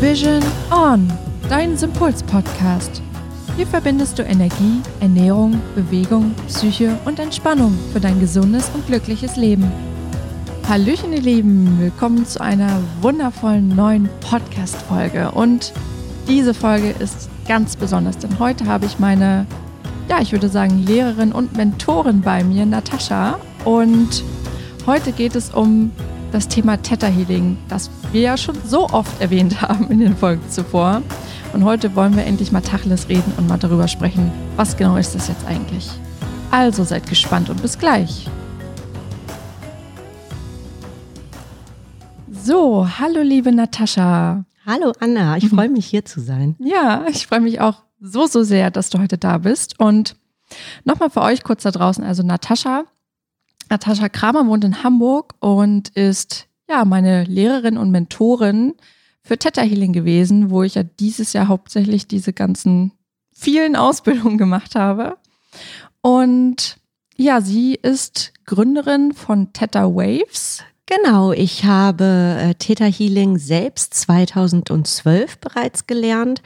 Vision On, dein Sympuls-Podcast. Hier verbindest du Energie, Ernährung, Bewegung, Psyche und Entspannung für dein gesundes und glückliches Leben. Hallöchen, ihr Lieben, willkommen zu einer wundervollen neuen Podcast-Folge. Und diese Folge ist ganz besonders, denn heute habe ich meine, ja, ich würde sagen, Lehrerin und Mentorin bei mir, Natascha. Und heute geht es um das Thema Theta Healing, das wir ja schon so oft erwähnt haben in den Folgen zuvor. Und heute wollen wir endlich mal Tacheles reden und mal darüber sprechen, was genau ist das jetzt eigentlich. Also seid gespannt und bis gleich. So, hallo liebe Natascha. Hallo Anna, ich freue mich hier zu sein. Ja, ich freue mich auch so, so sehr, dass du heute da bist. Und nochmal für euch kurz da draußen, also Natascha Natascha Kramer wohnt in Hamburg und ist ja meine Lehrerin und Mentorin für Theta Healing gewesen, wo ich ja dieses Jahr hauptsächlich diese ganzen vielen Ausbildungen gemacht habe. Und ja, sie ist Gründerin von Theta Waves. Genau, ich habe äh, Theta Healing selbst 2012 bereits gelernt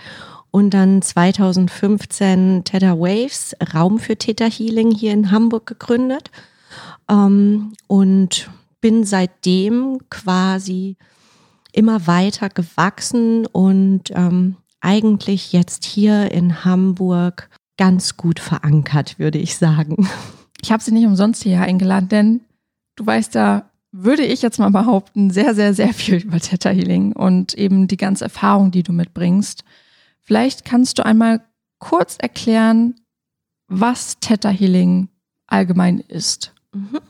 und dann 2015 Theta Waves, Raum für Theta Healing hier in Hamburg gegründet. Ähm, und bin seitdem quasi immer weiter gewachsen und ähm, eigentlich jetzt hier in Hamburg ganz gut verankert, würde ich sagen. Ich habe sie nicht umsonst hier eingeladen, denn du weißt ja, würde ich jetzt mal behaupten, sehr, sehr, sehr viel über Theta Healing und eben die ganze Erfahrung, die du mitbringst. Vielleicht kannst du einmal kurz erklären, was Theta Healing allgemein ist. Mhm.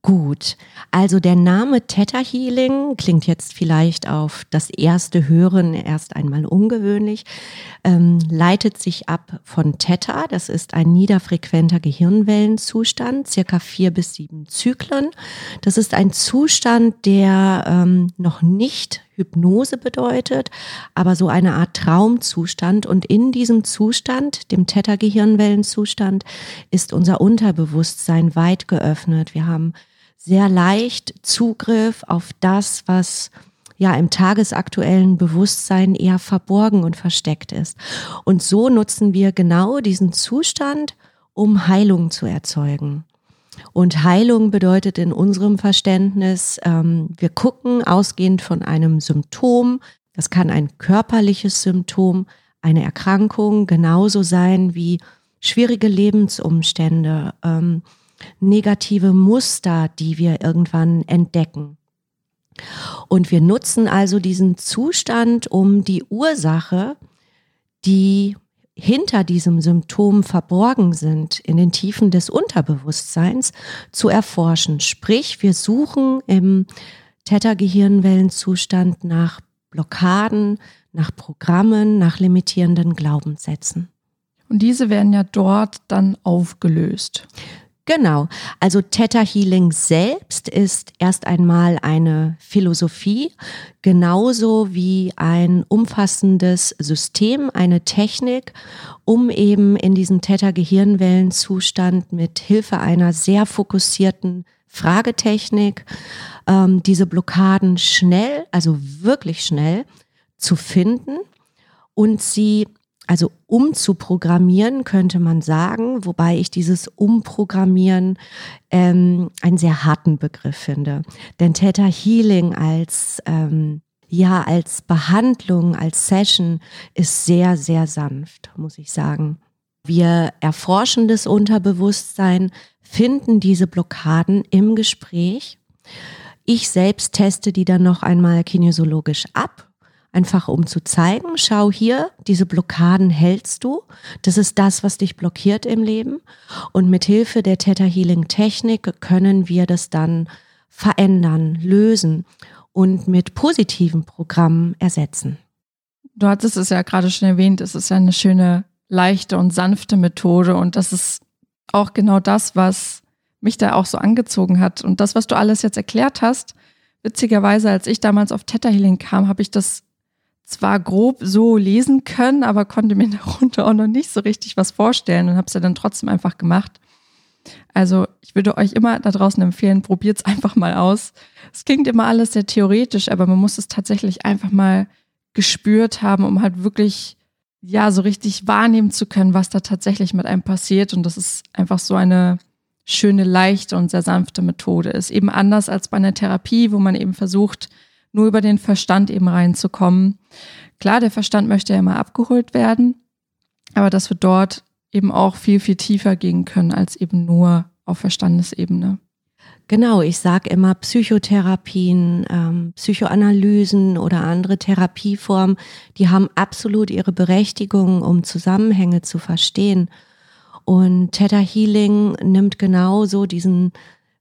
Gut, also der Name Theta Healing klingt jetzt vielleicht auf das erste Hören erst einmal ungewöhnlich, ähm, leitet sich ab von Theta, das ist ein niederfrequenter Gehirnwellenzustand, circa vier bis sieben Zyklen. Das ist ein Zustand, der ähm, noch nicht Hypnose bedeutet, aber so eine Art Traumzustand. Und in diesem Zustand, dem Theta-Gehirnwellenzustand, ist unser Unterbewusstsein weit geöffnet. Wir haben sehr leicht Zugriff auf das, was ja im tagesaktuellen Bewusstsein eher verborgen und versteckt ist. Und so nutzen wir genau diesen Zustand, um Heilung zu erzeugen. Und Heilung bedeutet in unserem Verständnis, ähm, wir gucken ausgehend von einem Symptom, das kann ein körperliches Symptom, eine Erkrankung genauso sein wie schwierige Lebensumstände, ähm, negative Muster, die wir irgendwann entdecken. Und wir nutzen also diesen Zustand, um die Ursache, die hinter diesem Symptom verborgen sind, in den Tiefen des Unterbewusstseins zu erforschen. Sprich, wir suchen im Theta-Gehirnwellenzustand nach Blockaden, nach Programmen, nach limitierenden Glaubenssätzen. Und diese werden ja dort dann aufgelöst. Genau. Also Theta Healing selbst ist erst einmal eine Philosophie, genauso wie ein umfassendes System, eine Technik, um eben in diesen Theta Gehirnwellenzustand mit Hilfe einer sehr fokussierten Fragetechnik ähm, diese Blockaden schnell, also wirklich schnell zu finden und sie also umzuprogrammieren, könnte man sagen, wobei ich dieses Umprogrammieren ähm, einen sehr harten Begriff finde. Denn Theta Healing als ähm, ja als Behandlung, als Session ist sehr, sehr sanft, muss ich sagen. Wir erforschen das Unterbewusstsein, finden diese Blockaden im Gespräch. Ich selbst teste die dann noch einmal kinesiologisch ab einfach um zu zeigen, schau hier, diese Blockaden hältst du. Das ist das, was dich blockiert im Leben. Und mit Hilfe der Theta Healing Technik können wir das dann verändern, lösen und mit positiven Programmen ersetzen. Du hattest es ja gerade schon erwähnt, es ist ja eine schöne, leichte und sanfte Methode und das ist auch genau das, was mich da auch so angezogen hat. Und das, was du alles jetzt erklärt hast, witzigerweise, als ich damals auf Theta Healing kam, habe ich das zwar grob so lesen können, aber konnte mir darunter auch noch nicht so richtig was vorstellen und habe es ja dann trotzdem einfach gemacht. Also ich würde euch immer da draußen empfehlen, probiert es einfach mal aus. Es klingt immer alles sehr theoretisch, aber man muss es tatsächlich einfach mal gespürt haben, um halt wirklich, ja, so richtig wahrnehmen zu können, was da tatsächlich mit einem passiert. Und das ist einfach so eine schöne, leichte und sehr sanfte Methode ist. Eben anders als bei einer Therapie, wo man eben versucht, nur über den Verstand eben reinzukommen. Klar, der Verstand möchte ja immer abgeholt werden, aber dass wir dort eben auch viel, viel tiefer gehen können als eben nur auf Verstandesebene. Genau, ich sage immer Psychotherapien, ähm, Psychoanalysen oder andere Therapieformen, die haben absolut ihre Berechtigung, um Zusammenhänge zu verstehen. Und Theta Healing nimmt genauso diesen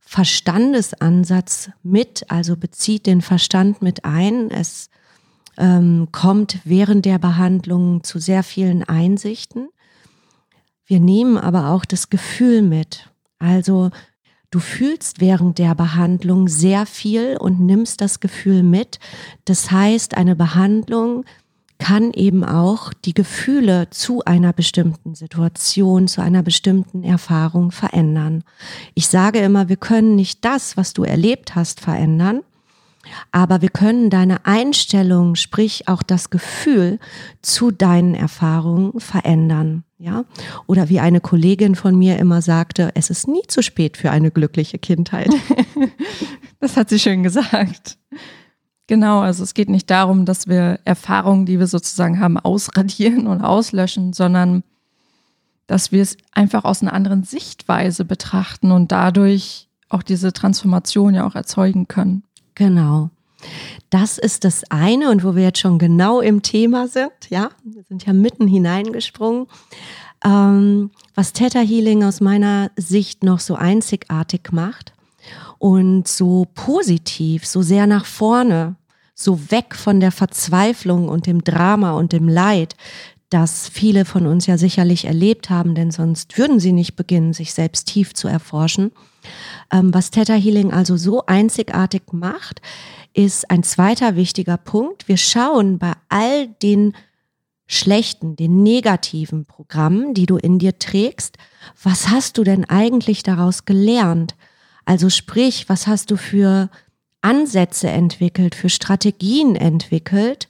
Verstandesansatz mit, also bezieht den Verstand mit ein. Es ähm, kommt während der Behandlung zu sehr vielen Einsichten. Wir nehmen aber auch das Gefühl mit. Also Du fühlst während der Behandlung sehr viel und nimmst das Gefühl mit. Das heißt, eine Behandlung kann eben auch die Gefühle zu einer bestimmten Situation, zu einer bestimmten Erfahrung verändern. Ich sage immer, wir können nicht das, was du erlebt hast, verändern, aber wir können deine Einstellung, sprich auch das Gefühl zu deinen Erfahrungen verändern. Ja, oder wie eine Kollegin von mir immer sagte, es ist nie zu spät für eine glückliche Kindheit. das hat sie schön gesagt. Genau, also es geht nicht darum, dass wir Erfahrungen, die wir sozusagen haben, ausradieren und auslöschen, sondern dass wir es einfach aus einer anderen Sichtweise betrachten und dadurch auch diese Transformation ja auch erzeugen können. Genau. Das ist das eine und wo wir jetzt schon genau im Thema sind, ja, wir sind ja mitten hineingesprungen. Ähm, was Theta Healing aus meiner Sicht noch so einzigartig macht und so positiv, so sehr nach vorne, so weg von der Verzweiflung und dem Drama und dem Leid, das viele von uns ja sicherlich erlebt haben, denn sonst würden sie nicht beginnen, sich selbst tief zu erforschen. Ähm, was Theta Healing also so einzigartig macht, ist ein zweiter wichtiger Punkt. Wir schauen bei all den schlechten, den negativen Programmen, die du in dir trägst, was hast du denn eigentlich daraus gelernt? Also sprich, was hast du für Ansätze entwickelt, für Strategien entwickelt,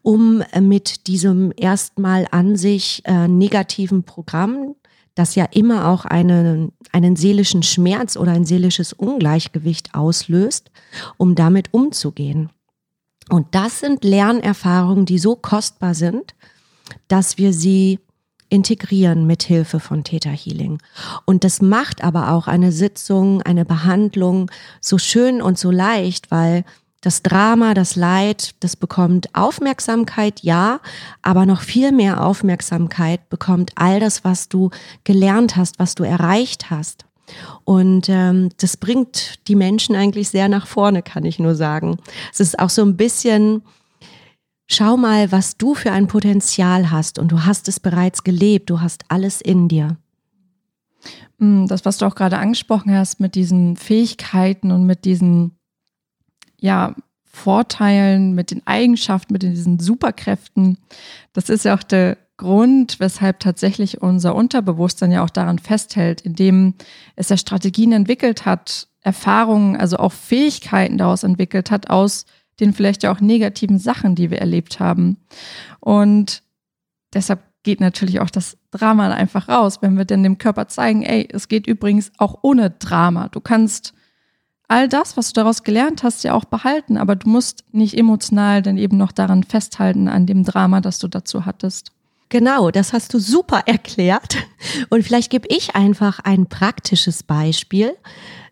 um mit diesem erstmal an sich äh, negativen Programm das ja immer auch einen, einen seelischen Schmerz oder ein seelisches Ungleichgewicht auslöst, um damit umzugehen. Und das sind Lernerfahrungen, die so kostbar sind, dass wir sie integrieren mit Hilfe von Theta Healing. Und das macht aber auch eine Sitzung, eine Behandlung so schön und so leicht, weil das Drama, das Leid, das bekommt Aufmerksamkeit, ja, aber noch viel mehr Aufmerksamkeit bekommt all das, was du gelernt hast, was du erreicht hast. Und ähm, das bringt die Menschen eigentlich sehr nach vorne, kann ich nur sagen. Es ist auch so ein bisschen, schau mal, was du für ein Potenzial hast und du hast es bereits gelebt, du hast alles in dir. Hm, das, was du auch gerade angesprochen hast mit diesen Fähigkeiten und mit diesen ja, Vorteilen, mit den Eigenschaften, mit diesen Superkräften. Das ist ja auch der Grund, weshalb tatsächlich unser Unterbewusstsein ja auch daran festhält, indem es ja Strategien entwickelt hat, Erfahrungen, also auch Fähigkeiten daraus entwickelt hat, aus den vielleicht ja auch negativen Sachen, die wir erlebt haben. Und deshalb geht natürlich auch das Drama einfach raus, wenn wir denn dem Körper zeigen, ey, es geht übrigens auch ohne Drama. Du kannst all das, was du daraus gelernt hast, ja auch behalten, aber du musst nicht emotional dann eben noch daran festhalten, an dem Drama, das du dazu hattest. Genau, das hast du super erklärt. Und vielleicht gebe ich einfach ein praktisches Beispiel.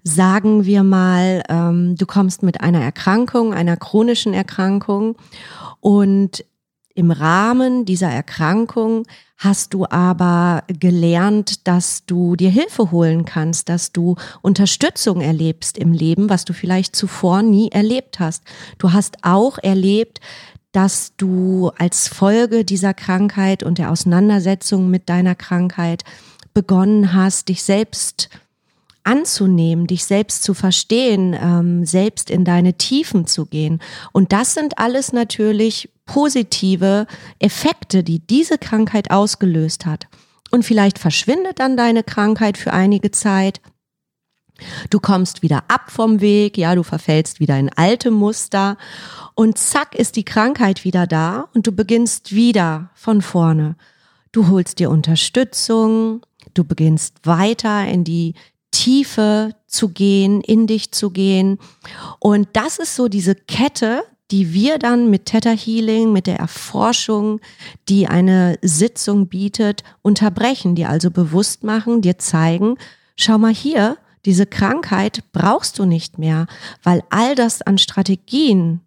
Sagen wir mal, ähm, du kommst mit einer Erkrankung, einer chronischen Erkrankung und im Rahmen dieser Erkrankung hast du aber gelernt, dass du dir Hilfe holen kannst, dass du Unterstützung erlebst im Leben, was du vielleicht zuvor nie erlebt hast. Du hast auch erlebt, dass du als Folge dieser Krankheit und der Auseinandersetzung mit deiner Krankheit begonnen hast, dich selbst anzunehmen, dich selbst zu verstehen, ähm, selbst in deine Tiefen zu gehen. Und das sind alles natürlich positive Effekte, die diese Krankheit ausgelöst hat. Und vielleicht verschwindet dann deine Krankheit für einige Zeit. Du kommst wieder ab vom Weg, ja, du verfällst wieder in alte Muster und zack ist die Krankheit wieder da und du beginnst wieder von vorne. Du holst dir Unterstützung, du beginnst weiter in die Tiefe zu gehen, in dich zu gehen. Und das ist so diese Kette, die wir dann mit Theta Healing, mit der Erforschung, die eine Sitzung bietet, unterbrechen, die also bewusst machen, dir zeigen, schau mal hier, diese Krankheit brauchst du nicht mehr, weil all das an Strategien,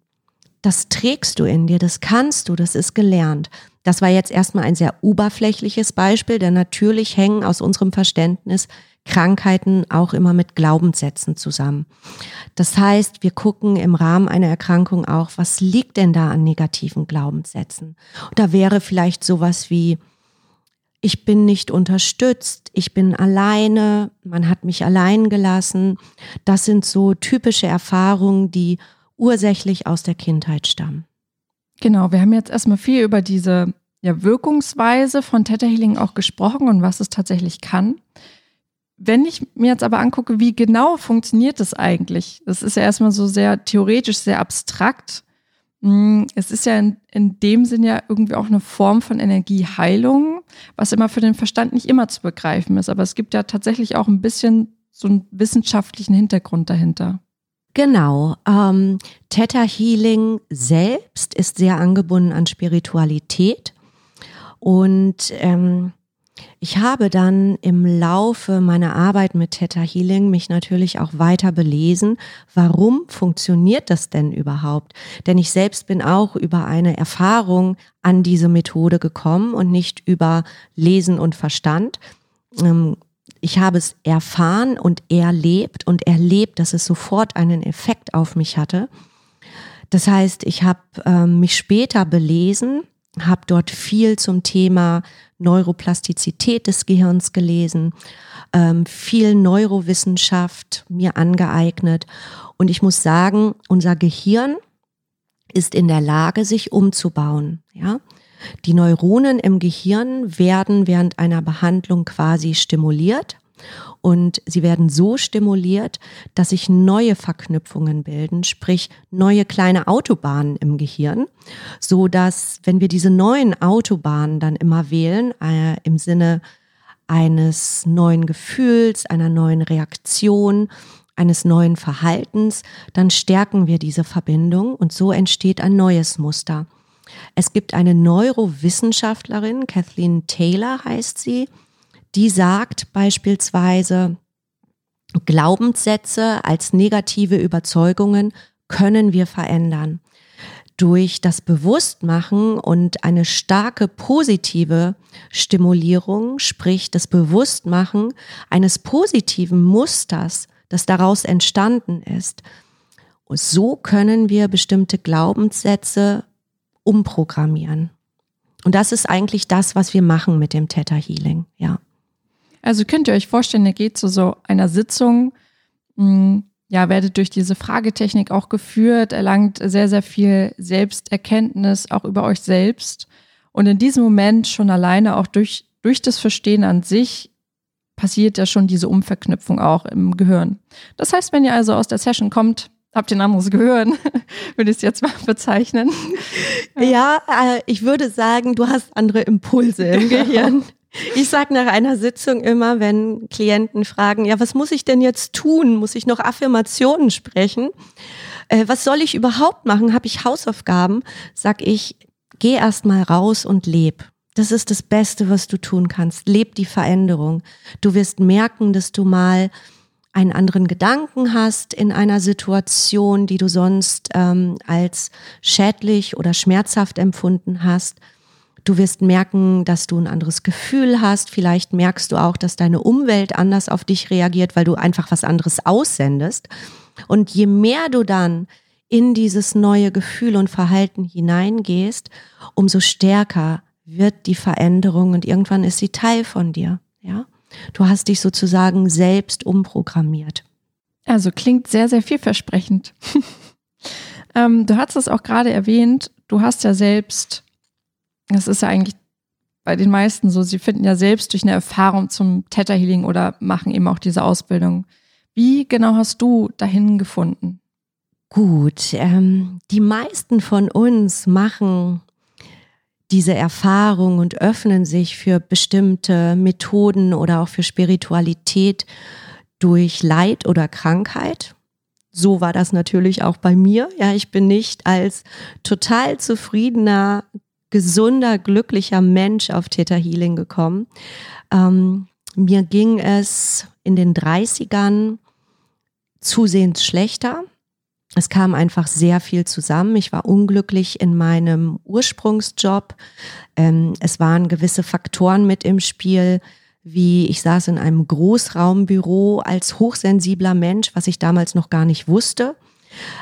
das trägst du in dir, das kannst du, das ist gelernt. Das war jetzt erstmal ein sehr oberflächliches Beispiel, denn natürlich hängen aus unserem Verständnis Krankheiten auch immer mit Glaubenssätzen zusammen. Das heißt, wir gucken im Rahmen einer Erkrankung auch, was liegt denn da an negativen Glaubenssätzen? Da wäre vielleicht sowas wie, ich bin nicht unterstützt, ich bin alleine, man hat mich allein gelassen. Das sind so typische Erfahrungen, die ursächlich aus der Kindheit stammen. Genau, wir haben jetzt erstmal viel über diese ja, Wirkungsweise von Theta Healing auch gesprochen und was es tatsächlich kann. Wenn ich mir jetzt aber angucke, wie genau funktioniert das eigentlich? Das ist ja erstmal so sehr theoretisch, sehr abstrakt. Hm, es ist ja in, in dem Sinn ja irgendwie auch eine Form von Energieheilung, was immer für den Verstand nicht immer zu begreifen ist. Aber es gibt ja tatsächlich auch ein bisschen so einen wissenschaftlichen Hintergrund dahinter. Genau. Ähm, Theta Healing selbst ist sehr angebunden an Spiritualität. Und ähm, ich habe dann im Laufe meiner Arbeit mit Theta Healing mich natürlich auch weiter belesen, warum funktioniert das denn überhaupt? Denn ich selbst bin auch über eine Erfahrung an diese Methode gekommen und nicht über Lesen und Verstand. Ähm, ich habe es erfahren und erlebt und erlebt, dass es sofort einen Effekt auf mich hatte. Das heißt, ich habe äh, mich später belesen, habe dort viel zum Thema Neuroplastizität des Gehirns gelesen, ähm, viel Neurowissenschaft mir angeeignet. Und ich muss sagen, unser Gehirn ist in der Lage, sich umzubauen. Ja, die Neuronen im Gehirn werden während einer Behandlung quasi stimuliert und sie werden so stimuliert, dass sich neue Verknüpfungen bilden, sprich neue kleine Autobahnen im Gehirn, so dass wenn wir diese neuen Autobahnen dann immer wählen, äh, im Sinne eines neuen Gefühls, einer neuen Reaktion, eines neuen Verhaltens, dann stärken wir diese Verbindung und so entsteht ein neues Muster. Es gibt eine Neurowissenschaftlerin, Kathleen Taylor heißt sie, die sagt beispielsweise, Glaubenssätze als negative Überzeugungen können wir verändern. Durch das Bewusstmachen und eine starke positive Stimulierung, sprich das Bewusstmachen eines positiven Musters, das daraus entstanden ist. so können wir bestimmte Glaubenssätze umprogrammieren. Und das ist eigentlich das, was wir machen mit dem Theta Healing, ja. Also könnt ihr euch vorstellen, ihr geht zu so einer Sitzung, hm, ja, werdet durch diese Fragetechnik auch geführt, erlangt sehr, sehr viel Selbsterkenntnis auch über euch selbst. Und in diesem Moment schon alleine auch durch, durch das Verstehen an sich passiert ja schon diese Umverknüpfung auch im Gehirn. Das heißt, wenn ihr also aus der Session kommt, habt ihr ein anderes Gehirn, würde ich es jetzt mal bezeichnen. Ja, äh, ich würde sagen, du hast andere Impulse im genau. Gehirn. Ich sage nach einer Sitzung immer, wenn Klienten fragen, ja, was muss ich denn jetzt tun? Muss ich noch Affirmationen sprechen? Äh, was soll ich überhaupt machen? Habe ich Hausaufgaben? Sag ich, geh erst mal raus und leb. Das ist das Beste, was du tun kannst. Leb die Veränderung. Du wirst merken, dass du mal einen anderen Gedanken hast in einer Situation, die du sonst ähm, als schädlich oder schmerzhaft empfunden hast. Du wirst merken, dass du ein anderes Gefühl hast. Vielleicht merkst du auch, dass deine Umwelt anders auf dich reagiert, weil du einfach was anderes aussendest. Und je mehr du dann in dieses neue Gefühl und Verhalten hineingehst, umso stärker wird die Veränderung und irgendwann ist sie Teil von dir. Ja? Du hast dich sozusagen selbst umprogrammiert. Also klingt sehr, sehr vielversprechend. ähm, du hast es auch gerade erwähnt, du hast ja selbst, das ist ja eigentlich bei den meisten so, sie finden ja selbst durch eine Erfahrung zum Theta Healing oder machen eben auch diese Ausbildung Wie genau hast du dahin gefunden? Gut, ähm, die meisten von uns machen diese Erfahrung und öffnen sich für bestimmte Methoden oder auch für Spiritualität durch Leid oder Krankheit. So war das natürlich auch bei mir. Ja, ich bin nicht als total zufriedener, gesunder, glücklicher Mensch auf Theta Healing gekommen. Ähm, mir ging es in den 30ern zusehends schlechter. Es kam einfach sehr viel zusammen. Ich war unglücklich in meinem Ursprungsjob. Ähm, es waren gewisse Faktoren mit im Spiel, wie ich saß in einem Großraumbüro als hochsensibler Mensch, was ich damals noch gar nicht wusste.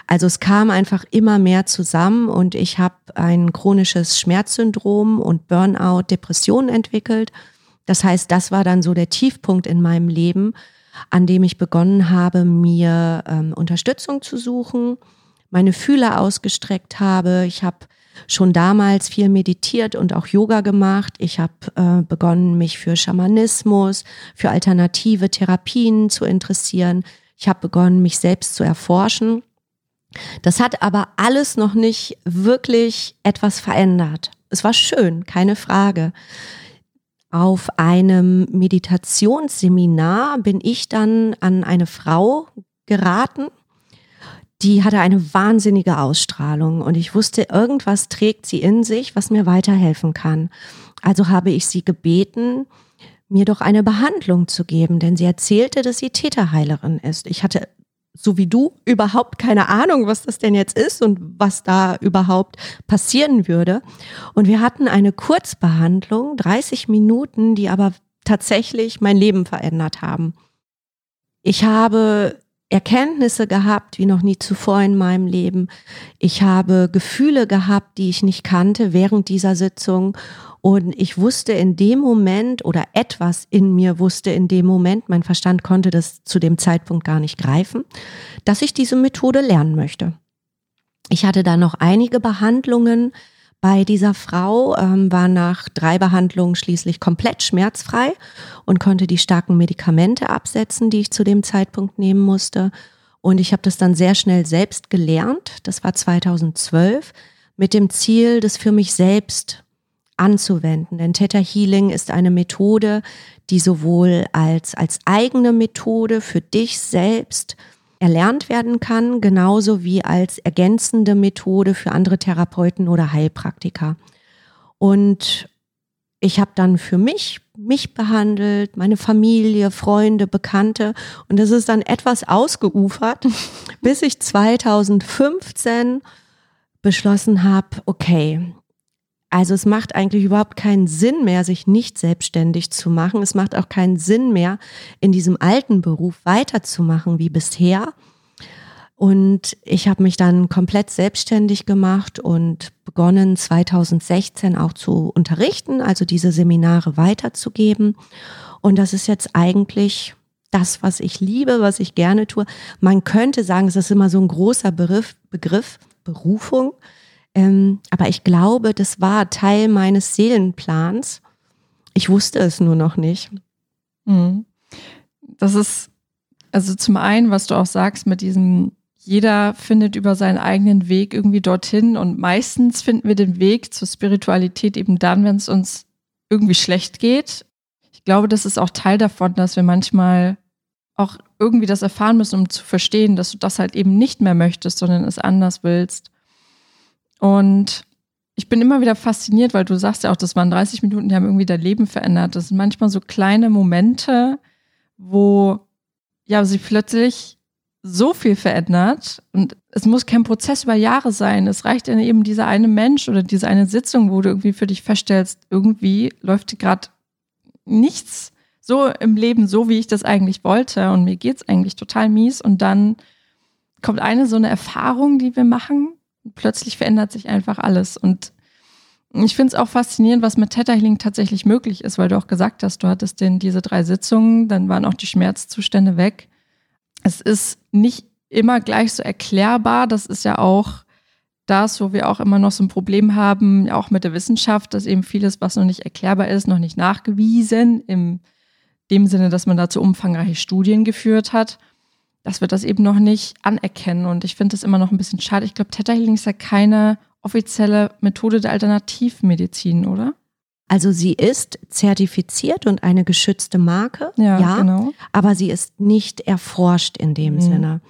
Also es kam einfach immer mehr zusammen und ich habe ein chronisches Schmerzsyndrom und Burnout, Depression entwickelt. Das heißt, das war dann so der Tiefpunkt in meinem Leben, an dem ich begonnen habe, mir ähm, Unterstützung zu suchen, meine Fühler ausgestreckt habe. Ich habe schon damals viel meditiert und auch Yoga gemacht. Ich habe äh, begonnen, mich für Schamanismus, für alternative Therapien zu interessieren. Ich habe begonnen, mich selbst zu erforschen. Das hat aber alles noch nicht wirklich etwas verändert. Es war schön, keine Frage auf einem Meditationsseminar bin ich dann an eine Frau geraten, die hatte eine wahnsinnige Ausstrahlung und ich wusste, irgendwas trägt sie in sich, was mir weiterhelfen kann. Also habe ich sie gebeten, mir doch eine Behandlung zu geben, denn sie erzählte, dass sie Täterheilerin ist. Ich hatte so wie du, überhaupt keine Ahnung, was das denn jetzt ist und was da überhaupt passieren würde. Und wir hatten eine Kurzbehandlung, 30 Minuten, die aber tatsächlich mein Leben verändert haben. Ich habe Erkenntnisse gehabt wie noch nie zuvor in meinem Leben. Ich habe Gefühle gehabt, die ich nicht kannte während dieser Sitzung und ich wusste in dem Moment oder etwas in mir wusste in dem Moment, mein Verstand konnte das zu dem Zeitpunkt gar nicht greifen, dass ich diese Methode lernen möchte. Ich hatte da noch einige Behandlungen bei dieser Frau, ähm, war nach drei Behandlungen schließlich komplett schmerzfrei und konnte die starken Medikamente absetzen, die ich zu dem Zeitpunkt nehmen musste. Und ich habe das dann sehr schnell selbst gelernt. Das war 2012 mit dem Ziel, das für mich selbst anzuwenden. Denn Theta Healing ist eine Methode, die sowohl als, als eigene Methode für dich selbst erlernt werden kann, genauso wie als ergänzende Methode für andere Therapeuten oder Heilpraktiker. Und ich habe dann für mich mich behandelt, meine Familie, Freunde, Bekannte und es ist dann etwas ausgeufert, bis ich 2015 beschlossen habe, okay, also es macht eigentlich überhaupt keinen Sinn mehr, sich nicht selbstständig zu machen. Es macht auch keinen Sinn mehr, in diesem alten Beruf weiterzumachen wie bisher. Und ich habe mich dann komplett selbstständig gemacht und begonnen 2016 auch zu unterrichten, also diese Seminare weiterzugeben. Und das ist jetzt eigentlich das, was ich liebe, was ich gerne tue. Man könnte sagen, es ist immer so ein großer Begriff, Begriff Berufung. Ähm, aber ich glaube, das war Teil meines Seelenplans. Ich wusste es nur noch nicht. Mhm. Das ist, also zum einen, was du auch sagst mit diesem, jeder findet über seinen eigenen Weg irgendwie dorthin und meistens finden wir den Weg zur Spiritualität eben dann, wenn es uns irgendwie schlecht geht. Ich glaube, das ist auch Teil davon, dass wir manchmal auch irgendwie das erfahren müssen, um zu verstehen, dass du das halt eben nicht mehr möchtest, sondern es anders willst. Und ich bin immer wieder fasziniert, weil du sagst ja auch, das waren 30 Minuten, die haben irgendwie dein Leben verändert. Das sind manchmal so kleine Momente, wo ja sich plötzlich so viel verändert und es muss kein Prozess über Jahre sein. Es reicht dann eben dieser eine Mensch oder diese eine Sitzung, wo du irgendwie für dich feststellst, irgendwie läuft gerade nichts so im Leben so, wie ich das eigentlich wollte und mir geht's eigentlich total mies und dann kommt eine so eine Erfahrung, die wir machen plötzlich verändert sich einfach alles. Und ich finde es auch faszinierend, was mit Theta Healing tatsächlich möglich ist, weil du auch gesagt hast, du hattest denn diese drei Sitzungen, dann waren auch die Schmerzzustände weg. Es ist nicht immer gleich so erklärbar. Das ist ja auch das, wo wir auch immer noch so ein Problem haben, auch mit der Wissenschaft, dass eben vieles, was noch nicht erklärbar ist, noch nicht nachgewiesen, im dem Sinne, dass man dazu umfangreiche Studien geführt hat. Dass wir das eben noch nicht anerkennen. Und ich finde das immer noch ein bisschen schade. Ich glaube, Theta Healing ist ja keine offizielle Methode der Alternativmedizin, oder? Also sie ist zertifiziert und eine geschützte Marke, ja, ja genau. aber sie ist nicht erforscht in dem mhm. Sinne.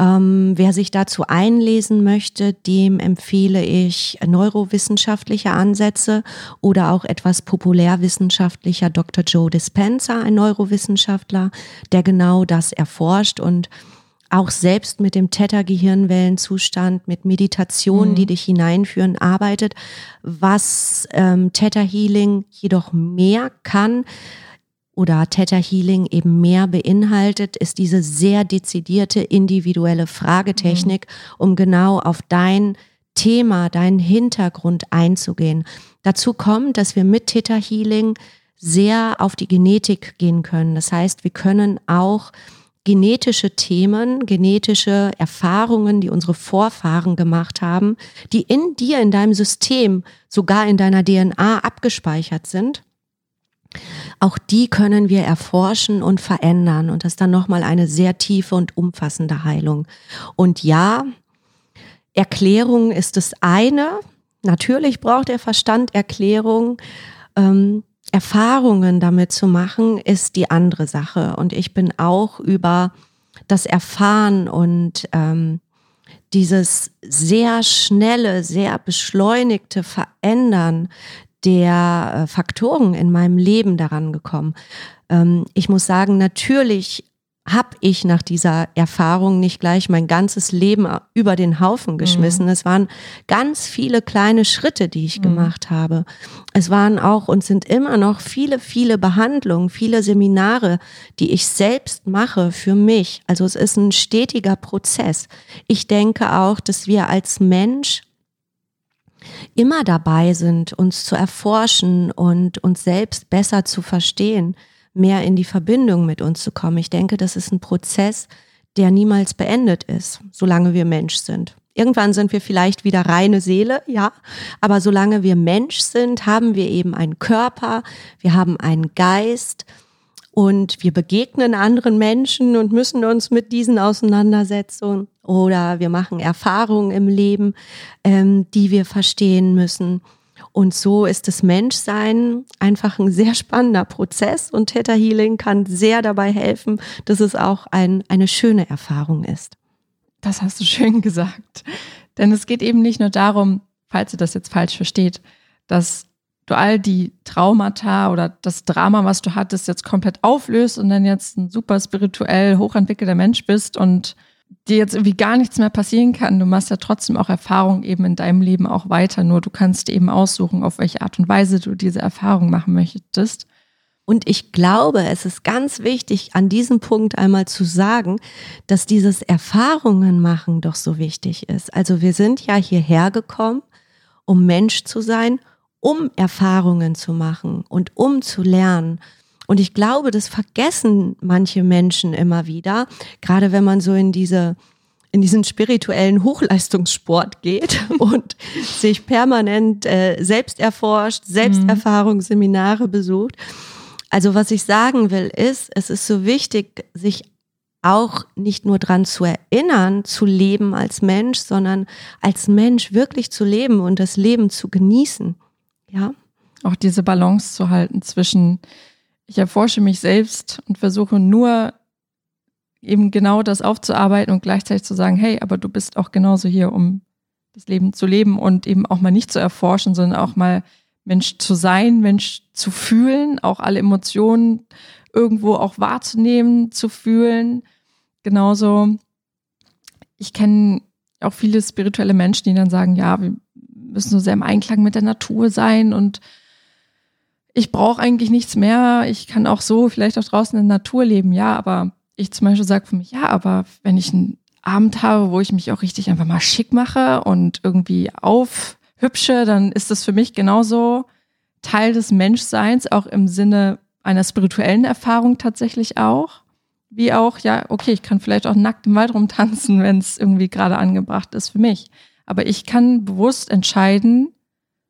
Ähm, wer sich dazu einlesen möchte, dem empfehle ich neurowissenschaftliche Ansätze oder auch etwas populärwissenschaftlicher Dr. Joe Dispenza, ein Neurowissenschaftler, der genau das erforscht und auch selbst mit dem Theta-Gehirnwellenzustand, mit Meditationen, mhm. die dich hineinführen, arbeitet. Was ähm, Theta Healing jedoch mehr kann oder Theta Healing eben mehr beinhaltet, ist diese sehr dezidierte individuelle Fragetechnik, mhm. um genau auf dein Thema, deinen Hintergrund einzugehen. Dazu kommt, dass wir mit Theta Healing sehr auf die Genetik gehen können. Das heißt, wir können auch genetische Themen, genetische Erfahrungen, die unsere Vorfahren gemacht haben, die in dir, in deinem System, sogar in deiner DNA abgespeichert sind. Auch die können wir erforschen und verändern. Und das ist dann nochmal eine sehr tiefe und umfassende Heilung. Und ja, Erklärung ist das eine. Natürlich braucht der Verstand Erklärung. Ähm, Erfahrungen damit zu machen, ist die andere Sache. Und ich bin auch über das Erfahren und ähm, dieses sehr schnelle, sehr beschleunigte Verändern der äh, Faktoren in meinem Leben daran gekommen. Ähm, ich muss sagen, natürlich habe ich nach dieser Erfahrung nicht gleich mein ganzes Leben über den Haufen geschmissen. Mhm. Es waren ganz viele kleine Schritte, die ich mhm. gemacht habe. Es waren auch und sind immer noch viele, viele Behandlungen, viele Seminare, die ich selbst mache für mich. Also es ist ein stetiger Prozess. Ich denke auch, dass wir als Mensch immer dabei sind, uns zu erforschen und uns selbst besser zu verstehen mehr in die Verbindung mit uns zu kommen. Ich denke, das ist ein Prozess, der niemals beendet ist, solange wir Mensch sind. Irgendwann sind wir vielleicht wieder reine Seele, ja, aber solange wir Mensch sind, haben wir eben einen Körper, wir haben einen Geist und wir begegnen anderen Menschen und müssen uns mit diesen auseinandersetzen oder wir machen Erfahrungen im Leben, ähm, die wir verstehen müssen. Und so ist das Menschsein einfach ein sehr spannender Prozess und Theta Healing kann sehr dabei helfen, dass es auch ein, eine schöne Erfahrung ist. Das hast du schön gesagt. Denn es geht eben nicht nur darum, falls ihr das jetzt falsch versteht, dass du all die Traumata oder das Drama, was du hattest, jetzt komplett auflöst und dann jetzt ein super spirituell hochentwickelter Mensch bist und dir jetzt irgendwie gar nichts mehr passieren kann. Du machst ja trotzdem auch Erfahrungen eben in deinem Leben auch weiter. Nur du kannst eben aussuchen, auf welche Art und Weise du diese Erfahrung machen möchtest. Und ich glaube, es ist ganz wichtig, an diesem Punkt einmal zu sagen, dass dieses Erfahrungen machen doch so wichtig ist. Also wir sind ja hierher gekommen, um Mensch zu sein, um Erfahrungen zu machen und um zu lernen. Und ich glaube, das vergessen manche Menschen immer wieder, gerade wenn man so in diese in diesen spirituellen Hochleistungssport geht und sich permanent äh, selbst erforscht, Selbsterfahrungsseminare besucht. Also was ich sagen will, ist, es ist so wichtig, sich auch nicht nur dran zu erinnern, zu leben als Mensch, sondern als Mensch wirklich zu leben und das Leben zu genießen. Ja. Auch diese Balance zu halten zwischen ich erforsche mich selbst und versuche nur eben genau das aufzuarbeiten und gleichzeitig zu sagen, hey, aber du bist auch genauso hier, um das Leben zu leben und eben auch mal nicht zu erforschen, sondern auch mal Mensch zu sein, Mensch zu fühlen, auch alle Emotionen irgendwo auch wahrzunehmen, zu fühlen. Genauso, ich kenne auch viele spirituelle Menschen, die dann sagen, ja, wir müssen so sehr im Einklang mit der Natur sein und ich brauche eigentlich nichts mehr. Ich kann auch so vielleicht auch draußen in der Natur leben, ja, aber ich zum Beispiel sage für mich, ja, aber wenn ich einen Abend habe, wo ich mich auch richtig einfach mal schick mache und irgendwie aufhübsche, dann ist das für mich genauso Teil des Menschseins, auch im Sinne einer spirituellen Erfahrung tatsächlich auch. Wie auch, ja, okay, ich kann vielleicht auch nackt im Wald rumtanzen, wenn es irgendwie gerade angebracht ist für mich. Aber ich kann bewusst entscheiden,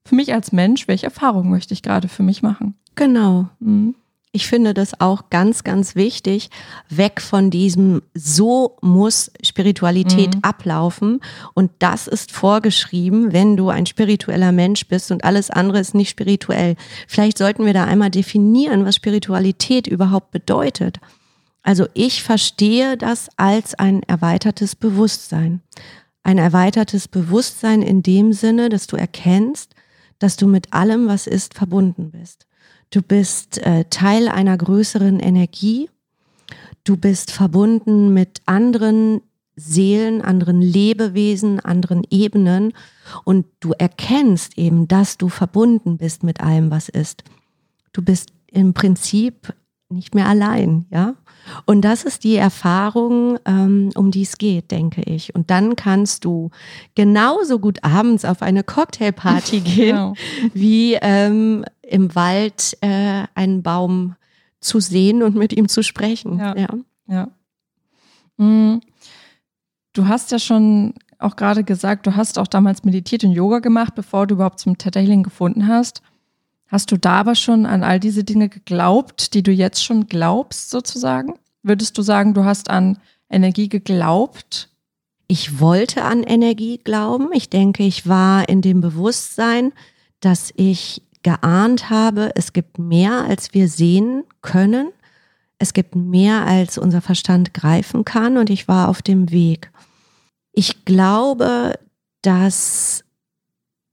für mich als Mensch, welche Erfahrungen möchte ich gerade für mich machen? Genau. Mhm. Ich finde das auch ganz, ganz wichtig, weg von diesem, so muss Spiritualität mhm. ablaufen. Und das ist vorgeschrieben, wenn du ein spiritueller Mensch bist und alles andere ist nicht spirituell. Vielleicht sollten wir da einmal definieren, was Spiritualität überhaupt bedeutet. Also ich verstehe das als ein erweitertes Bewusstsein. Ein erweitertes Bewusstsein in dem Sinne, dass du erkennst, dass du mit allem, was ist, verbunden bist. Du bist äh, Teil einer größeren Energie. Du bist verbunden mit anderen Seelen, anderen Lebewesen, anderen Ebenen und du erkennst eben, dass du verbunden bist mit allem, was ist. Du bist im Prinzip nicht mehr allein, ja. Und das ist die Erfahrung, ähm, um die es geht, denke ich. Und dann kannst du genauso gut abends auf eine Cocktailparty gehen, genau. wie ähm, im Wald äh, einen Baum zu sehen und mit ihm zu sprechen. Ja. ja. ja. Mhm. Du hast ja schon auch gerade gesagt, du hast auch damals meditiert und Yoga gemacht, bevor du überhaupt zum Theta Healing gefunden hast. Hast du da aber schon an all diese Dinge geglaubt, die du jetzt schon glaubst, sozusagen? Würdest du sagen, du hast an Energie geglaubt? Ich wollte an Energie glauben. Ich denke, ich war in dem Bewusstsein, dass ich geahnt habe, es gibt mehr, als wir sehen können. Es gibt mehr, als unser Verstand greifen kann. Und ich war auf dem Weg. Ich glaube, dass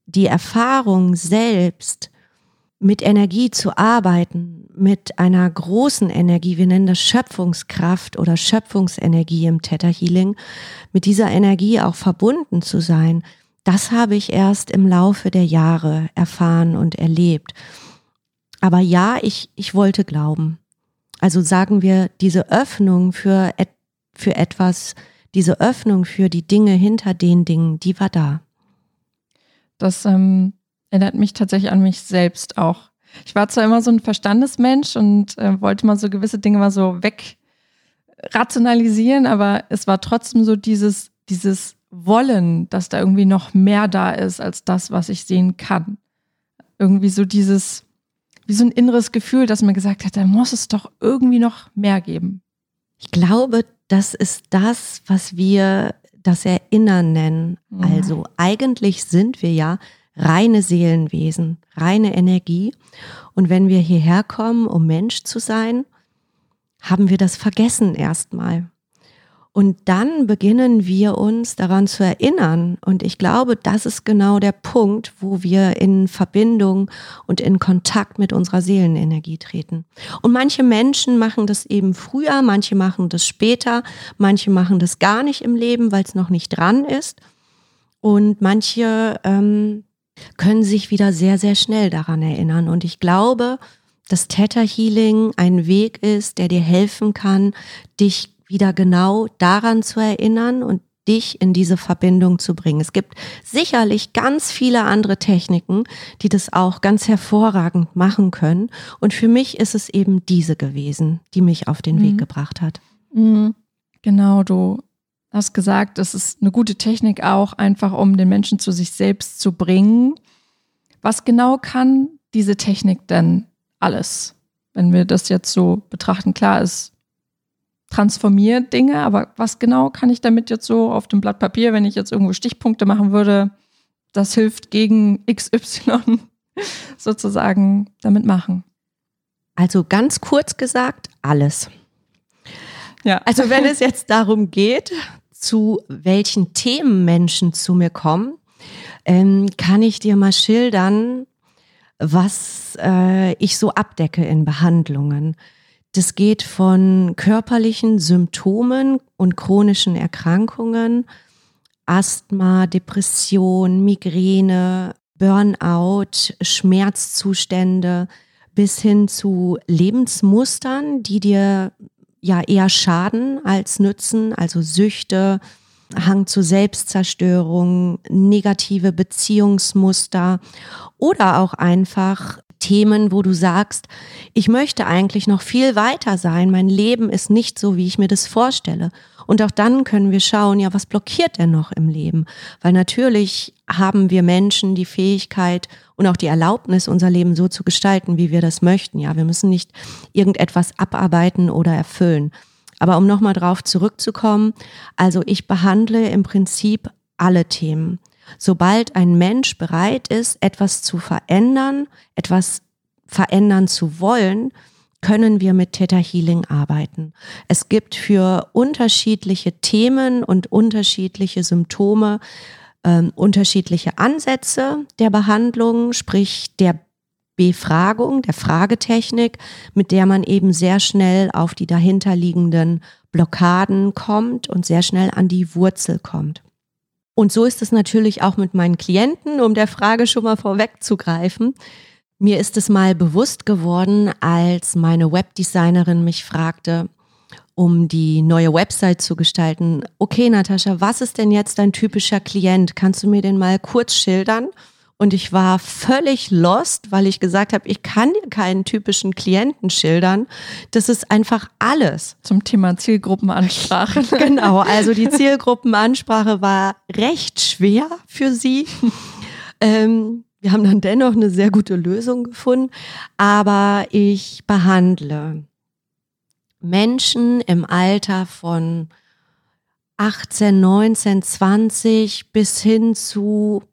die Erfahrung selbst mit Energie zu arbeiten, mit einer großen Energie, wir nennen das Schöpfungskraft oder Schöpfungsenergie im Theta Healing, mit dieser Energie auch verbunden zu sein, das habe ich erst im Laufe der Jahre erfahren und erlebt. Aber ja, ich, ich wollte glauben. Also sagen wir, diese Öffnung für, für etwas, diese Öffnung für die Dinge hinter den Dingen, die war da. Das ähm, erinnert mich tatsächlich an mich selbst auch. Ich war zwar immer so ein Verstandesmensch und äh, wollte mal so gewisse Dinge mal so wegrationalisieren, aber es war trotzdem so dieses, dieses Wollen, dass da irgendwie noch mehr da ist als das, was ich sehen kann. Irgendwie so dieses, wie so ein inneres Gefühl, dass mir gesagt hat, da muss es doch irgendwie noch mehr geben. Ich glaube, das ist das, was wir das Erinnern nennen. Mhm. Also eigentlich sind wir ja reine Seelenwesen, reine Energie. Und wenn wir hierher kommen, um Mensch zu sein, haben wir das vergessen erstmal. Und dann beginnen wir uns daran zu erinnern. Und ich glaube, das ist genau der Punkt, wo wir in Verbindung und in Kontakt mit unserer Seelenenergie treten. Und manche Menschen machen das eben früher, manche machen das später, manche machen das gar nicht im Leben, weil es noch nicht dran ist. Und manche ähm, können sich wieder sehr, sehr schnell daran erinnern. Und ich glaube, dass Theta Healing ein Weg ist, der dir helfen kann, dich wieder genau daran zu erinnern und dich in diese Verbindung zu bringen. Es gibt sicherlich ganz viele andere Techniken, die das auch ganz hervorragend machen können. Und für mich ist es eben diese gewesen, die mich auf den mhm. Weg gebracht hat. Mhm. Genau, du hast gesagt, es ist eine gute Technik auch, einfach um den Menschen zu sich selbst zu bringen. Was genau kann diese Technik denn alles? Wenn wir das jetzt so betrachten, klar, es transformiert Dinge, aber was genau kann ich damit jetzt so auf dem Blatt Papier, wenn ich jetzt irgendwo Stichpunkte machen würde, das hilft gegen XY sozusagen damit machen? Also ganz kurz gesagt, alles. Ja. Also wenn es jetzt darum geht, zu welchen Themen Menschen zu mir kommen, ähm, kann ich dir mal schildern, was äh, ich so abdecke in Behandlungen. Das geht von körperlichen Symptomen und chronischen Erkrankungen, Asthma, Depression, Migräne, Burnout, Schmerzzustände bis hin zu Lebensmustern, die dir ja eher schaden als nützen, also Süchte, Hang zu Selbstzerstörung, negative Beziehungsmuster oder auch einfach Themen, wo du sagst, ich möchte eigentlich noch viel weiter sein, mein Leben ist nicht so, wie ich mir das vorstelle. Und auch dann können wir schauen, ja, was blockiert denn noch im Leben? Weil natürlich haben wir Menschen die Fähigkeit und auch die Erlaubnis, unser Leben so zu gestalten, wie wir das möchten. Ja, wir müssen nicht irgendetwas abarbeiten oder erfüllen. Aber um nochmal drauf zurückzukommen, also ich behandle im Prinzip alle Themen. Sobald ein Mensch bereit ist, etwas zu verändern, etwas verändern zu wollen, können wir mit Theta Healing arbeiten. Es gibt für unterschiedliche Themen und unterschiedliche Symptome ähm, unterschiedliche Ansätze der Behandlung, sprich der Befragung, der Fragetechnik, mit der man eben sehr schnell auf die dahinterliegenden Blockaden kommt und sehr schnell an die Wurzel kommt. Und so ist es natürlich auch mit meinen Klienten, um der Frage schon mal vorwegzugreifen. Mir ist es mal bewusst geworden, als meine Webdesignerin mich fragte, um die neue Website zu gestalten. Okay, Natascha, was ist denn jetzt dein typischer Klient? Kannst du mir den mal kurz schildern? Und ich war völlig lost, weil ich gesagt habe, ich kann dir keinen typischen Klienten schildern. Das ist einfach alles. Zum Thema Zielgruppenansprache. genau, also die Zielgruppenansprache war recht schwer für sie. ähm, wir haben dann dennoch eine sehr gute Lösung gefunden, aber ich behandle Menschen im Alter von 18, 19, 20 bis hin zu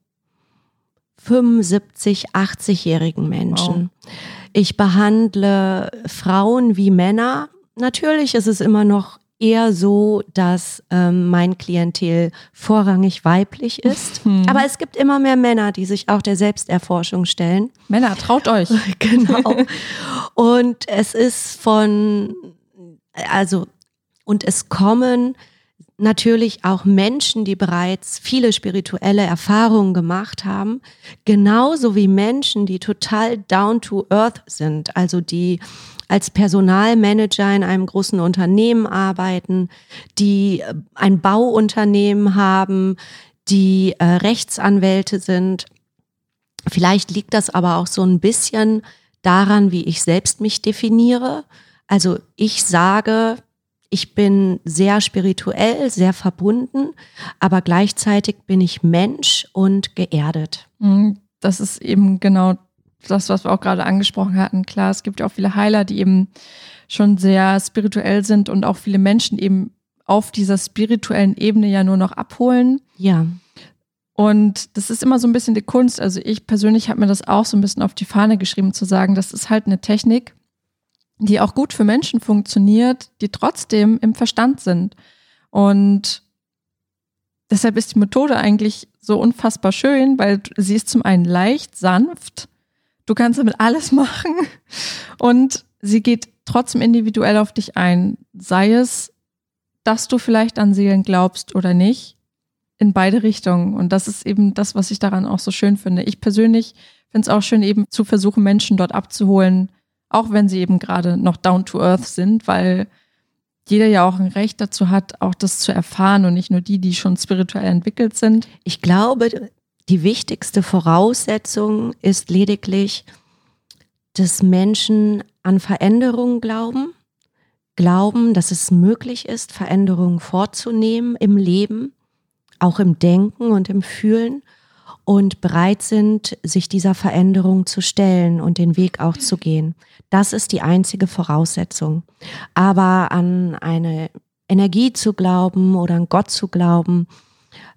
75, 80-jährigen Menschen. Wow. Ich behandle Frauen wie Männer. Natürlich ist es immer noch eher so, dass ähm, mein Klientel vorrangig weiblich ist. Hm. Aber es gibt immer mehr Männer, die sich auch der Selbsterforschung stellen. Männer, traut euch. genau. Und es ist von, also, und es kommen natürlich auch Menschen, die bereits viele spirituelle Erfahrungen gemacht haben, genauso wie Menschen, die total down to earth sind, also die als Personalmanager in einem großen Unternehmen arbeiten, die äh, ein Bauunternehmen haben, die äh, Rechtsanwälte sind. Vielleicht liegt das aber auch so ein bisschen daran, wie ich selbst mich definiere. Also ich sage, ich bin sehr spirituell, sehr verbunden, aber gleichzeitig bin ich Mensch und geerdet. Mhm. Das ist eben genau das, was wir auch gerade angesprochen hatten. Klar, es gibt ja auch viele Heiler, die eben schon sehr spirituell sind und auch viele Menschen eben auf dieser spirituellen Ebene ja nur noch abholen. Ja. Und das ist immer so ein bisschen die Kunst. Also ich persönlich habe mir das auch so ein bisschen auf die Fahne geschrieben, zu sagen, das ist halt eine Technik, die auch gut für Menschen funktioniert, die trotzdem im Verstand sind. Und deshalb ist die Methode eigentlich so unfassbar schön, weil sie ist zum einen leicht, sanft, Du kannst damit alles machen und sie geht trotzdem individuell auf dich ein. Sei es, dass du vielleicht an Seelen glaubst oder nicht, in beide Richtungen. Und das ist eben das, was ich daran auch so schön finde. Ich persönlich finde es auch schön, eben zu versuchen, Menschen dort abzuholen, auch wenn sie eben gerade noch down to earth sind, weil jeder ja auch ein Recht dazu hat, auch das zu erfahren und nicht nur die, die schon spirituell entwickelt sind. Ich glaube, die wichtigste Voraussetzung ist lediglich, dass Menschen an Veränderungen glauben, glauben, dass es möglich ist, Veränderungen vorzunehmen im Leben, auch im Denken und im Fühlen und bereit sind, sich dieser Veränderung zu stellen und den Weg auch zu gehen. Das ist die einzige Voraussetzung. Aber an eine Energie zu glauben oder an Gott zu glauben,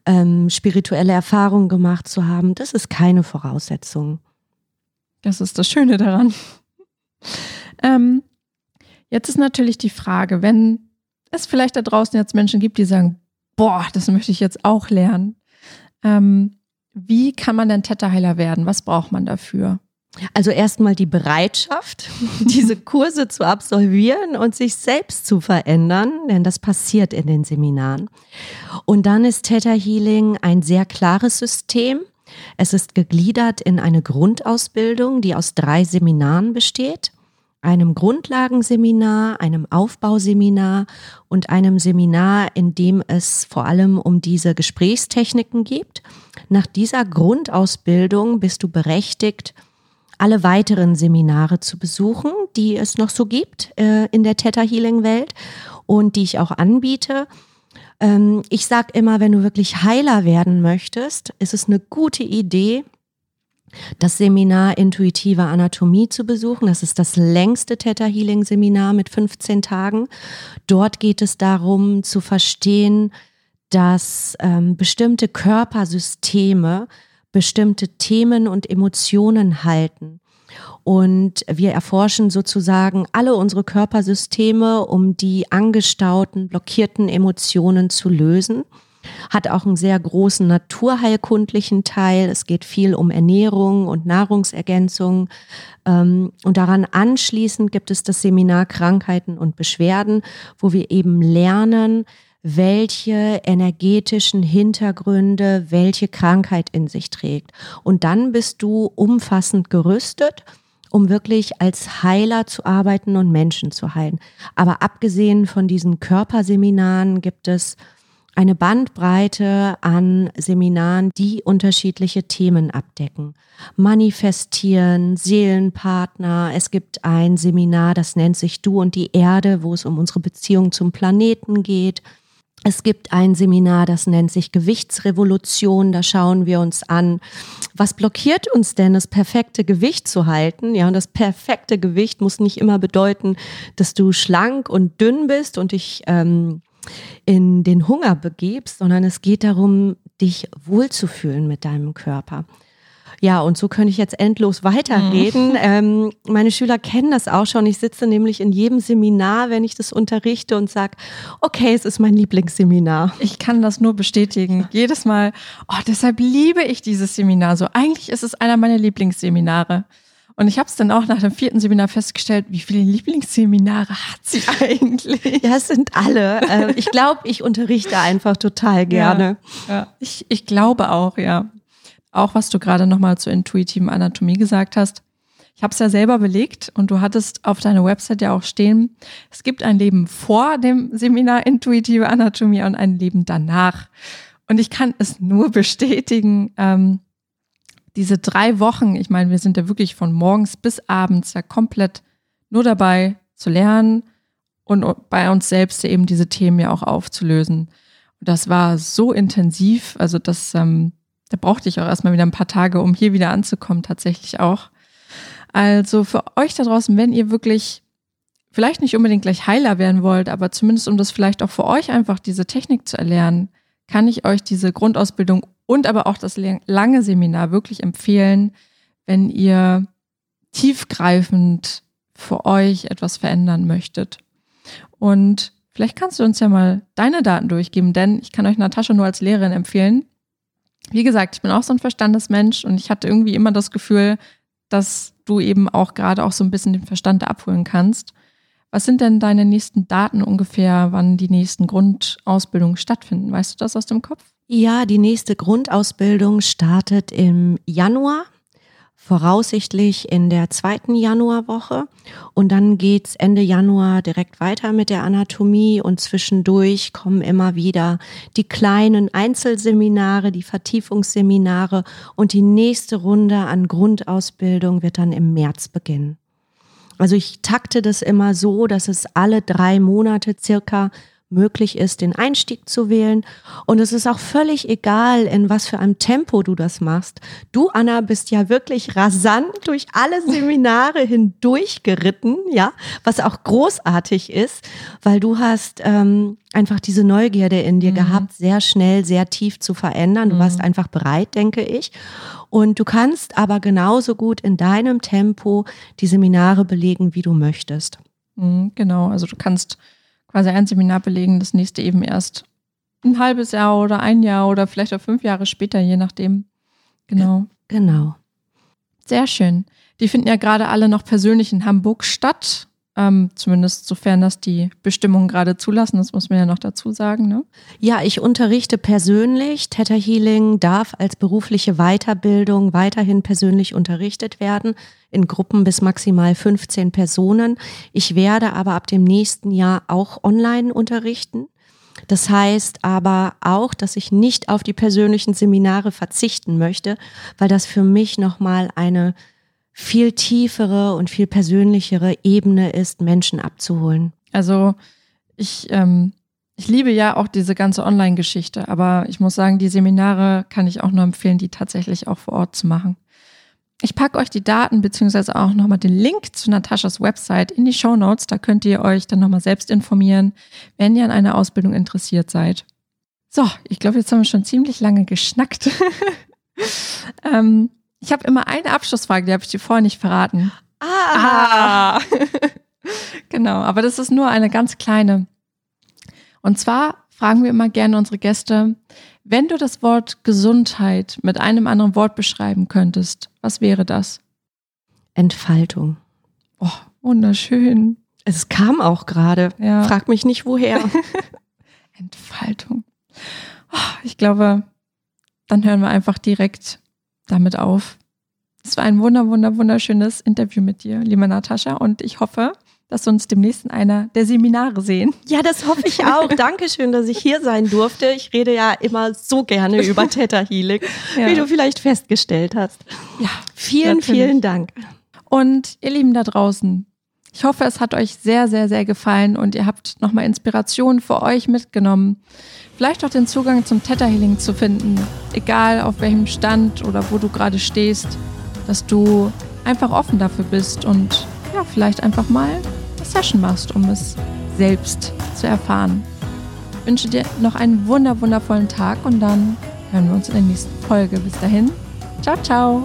ähm, spirituelle Erfahrungen gemacht zu haben, das ist keine Voraussetzung. Das ist das Schöne daran. ähm, jetzt ist natürlich die Frage, wenn es vielleicht da draußen jetzt Menschen gibt, die sagen, boah, das möchte ich jetzt auch lernen. Ähm, wie kann man denn Theta-Heiler werden? Was braucht man dafür? Also erstmal die Bereitschaft, diese Kurse zu absolvieren und sich selbst zu verändern, denn das passiert in den Seminaren. Und dann ist Theta Healing ein sehr klares System. Es ist gegliedert in eine Grundausbildung, die aus drei Seminaren besteht. Einem Grundlagenseminar, einem Aufbauseminar und einem Seminar, in dem es vor allem um diese Gesprächstechniken geht. Nach dieser Grundausbildung bist du berechtigt, alle weiteren Seminare zu besuchen, die es noch so gibt äh, in der Theta Healing Welt und die ich auch anbiete. Ähm, ich sage immer, wenn du wirklich Heiler werden möchtest, ist es eine gute Idee, das Seminar Intuitive Anatomie zu besuchen. Das ist das längste Theta Healing Seminar mit 15 Tagen. Dort geht es darum zu verstehen, dass ähm, bestimmte Körpersysteme bestimmte Themen und Emotionen halten. Und wir erforschen sozusagen alle unsere Körpersysteme, um die angestauten, blockierten Emotionen zu lösen hat auch einen sehr großen naturheilkundlichen Teil. Es geht viel um Ernährung und Nahrungsergänzung. Ähm, und daran anschließend gibt es das Seminar Krankheiten und Beschwerden, wo wir eben lernen, welche energetischen Hintergründe welche Krankheit in sich trägt. Und dann bist du umfassend gerüstet um wirklich als Heiler zu arbeiten und Menschen zu heilen. Aber abgesehen von diesen Körperseminaren gibt es eine Bandbreite an Seminaren, die unterschiedliche Themen abdecken. Manifestieren, Seelenpartner. Es gibt ein Seminar, das nennt sich Du und die Erde, wo es um unsere Beziehung zum Planeten geht. Es gibt ein Seminar, das nennt sich Gewichtsrevolution. Da schauen wir uns an, was blockiert uns denn, das perfekte Gewicht zu halten? Ja, und das perfekte Gewicht muss nicht immer bedeuten, dass du schlank und dünn bist und dich ähm, in den Hunger begibst, sondern es geht darum, dich wohlzufühlen mit deinem Körper. Ja, und so könnte ich jetzt endlos weiterreden. Mhm. Ähm, meine Schüler kennen das auch schon. Ich sitze nämlich in jedem Seminar, wenn ich das unterrichte und sage, okay, es ist mein Lieblingsseminar. Ich kann das nur bestätigen. Jedes Mal, oh, deshalb liebe ich dieses Seminar so. Eigentlich ist es einer meiner Lieblingsseminare. Und ich habe es dann auch nach dem vierten Seminar festgestellt, wie viele Lieblingsseminare hat sie eigentlich? Ja, es sind alle. Äh, ich glaube, ich unterrichte einfach total gerne. Ja, ja. Ich, ich glaube auch, ja. Auch was du gerade nochmal zur intuitiven Anatomie gesagt hast. Ich habe es ja selber belegt und du hattest auf deiner Website ja auch stehen, es gibt ein Leben vor dem Seminar Intuitive Anatomie und ein Leben danach. Und ich kann es nur bestätigen, ähm, diese drei Wochen, ich meine, wir sind ja wirklich von morgens bis abends ja komplett nur dabei zu lernen und bei uns selbst eben diese Themen ja auch aufzulösen. Und das war so intensiv, also das, ähm, da brauchte ich auch erstmal wieder ein paar Tage, um hier wieder anzukommen, tatsächlich auch. Also für euch da draußen, wenn ihr wirklich vielleicht nicht unbedingt gleich Heiler werden wollt, aber zumindest um das vielleicht auch für euch einfach diese Technik zu erlernen, kann ich euch diese Grundausbildung und aber auch das lange Seminar wirklich empfehlen, wenn ihr tiefgreifend für euch etwas verändern möchtet. Und vielleicht kannst du uns ja mal deine Daten durchgeben, denn ich kann euch Natascha nur als Lehrerin empfehlen. Wie gesagt, ich bin auch so ein Verstandesmensch und ich hatte irgendwie immer das Gefühl, dass du eben auch gerade auch so ein bisschen den Verstand abholen kannst. Was sind denn deine nächsten Daten ungefähr, wann die nächsten Grundausbildungen stattfinden? Weißt du das aus dem Kopf? Ja, die nächste Grundausbildung startet im Januar, voraussichtlich in der zweiten Januarwoche. Und dann geht's Ende Januar direkt weiter mit der Anatomie und zwischendurch kommen immer wieder die kleinen Einzelseminare, die Vertiefungsseminare und die nächste Runde an Grundausbildung wird dann im März beginnen. Also ich takte das immer so, dass es alle drei Monate circa möglich ist, den Einstieg zu wählen. Und es ist auch völlig egal, in was für einem Tempo du das machst. Du, Anna, bist ja wirklich rasant durch alle Seminare hindurch geritten, ja, was auch großartig ist, weil du hast ähm, einfach diese Neugierde in dir mhm. gehabt, sehr schnell, sehr tief zu verändern. Du mhm. warst einfach bereit, denke ich. Und du kannst aber genauso gut in deinem Tempo die Seminare belegen, wie du möchtest. Mhm, genau, also du kannst quasi ein Seminar belegen, das nächste eben erst ein halbes Jahr oder ein Jahr oder vielleicht auch fünf Jahre später, je nachdem. Genau. Genau. Sehr schön. Die finden ja gerade alle noch persönlich in Hamburg statt. Ähm, zumindest sofern das die Bestimmungen gerade zulassen, das muss man ja noch dazu sagen. Ne? Ja, ich unterrichte persönlich. Theta Healing darf als berufliche Weiterbildung weiterhin persönlich unterrichtet werden, in Gruppen bis maximal 15 Personen. Ich werde aber ab dem nächsten Jahr auch online unterrichten. Das heißt aber auch, dass ich nicht auf die persönlichen Seminare verzichten möchte, weil das für mich nochmal eine viel tiefere und viel persönlichere Ebene ist, Menschen abzuholen. Also ich, ähm, Ich liebe ja auch diese ganze Online-Geschichte, aber ich muss sagen, die Seminare kann ich auch nur empfehlen, die tatsächlich auch vor Ort zu machen. Ich packe euch die Daten beziehungsweise auch nochmal den Link zu Nataschas Website in die Show Notes. Da könnt ihr euch dann nochmal selbst informieren, wenn ihr an einer Ausbildung interessiert seid. So, ich glaube, jetzt haben wir schon ziemlich lange geschnackt. ähm, ich habe immer eine Abschlussfrage, die habe ich dir vorher nicht verraten. Ah. ah. genau, aber das ist nur eine ganz kleine. Und zwar fragen wir immer gerne unsere Gäste, wenn du das Wort Gesundheit mit einem anderen Wort beschreiben könntest, was wäre das? Entfaltung. Oh, wunderschön. Es kam auch gerade. Ja. Frag mich nicht woher. Entfaltung. Oh, ich glaube, dann hören wir einfach direkt damit auf. Es war ein wunder, wunder, wunderschönes Interview mit dir, liebe Natascha, und ich hoffe, dass wir uns demnächst in einer der Seminare sehen. Ja, das hoffe ich auch. Dankeschön, dass ich hier sein durfte. Ich rede ja immer so gerne über Theta Healing, ja. wie du vielleicht festgestellt hast. Ja, vielen, natürlich. vielen Dank. Und ihr Lieben da draußen, ich hoffe, es hat euch sehr, sehr, sehr gefallen und ihr habt nochmal Inspiration für euch mitgenommen. Vielleicht auch den Zugang zum Theta Healing zu finden, egal auf welchem Stand oder wo du gerade stehst, dass du einfach offen dafür bist und ja, vielleicht einfach mal Session machst, um es selbst zu erfahren. Ich wünsche dir noch einen wunder wundervollen Tag und dann hören wir uns in der nächsten Folge. Bis dahin, ciao, ciao.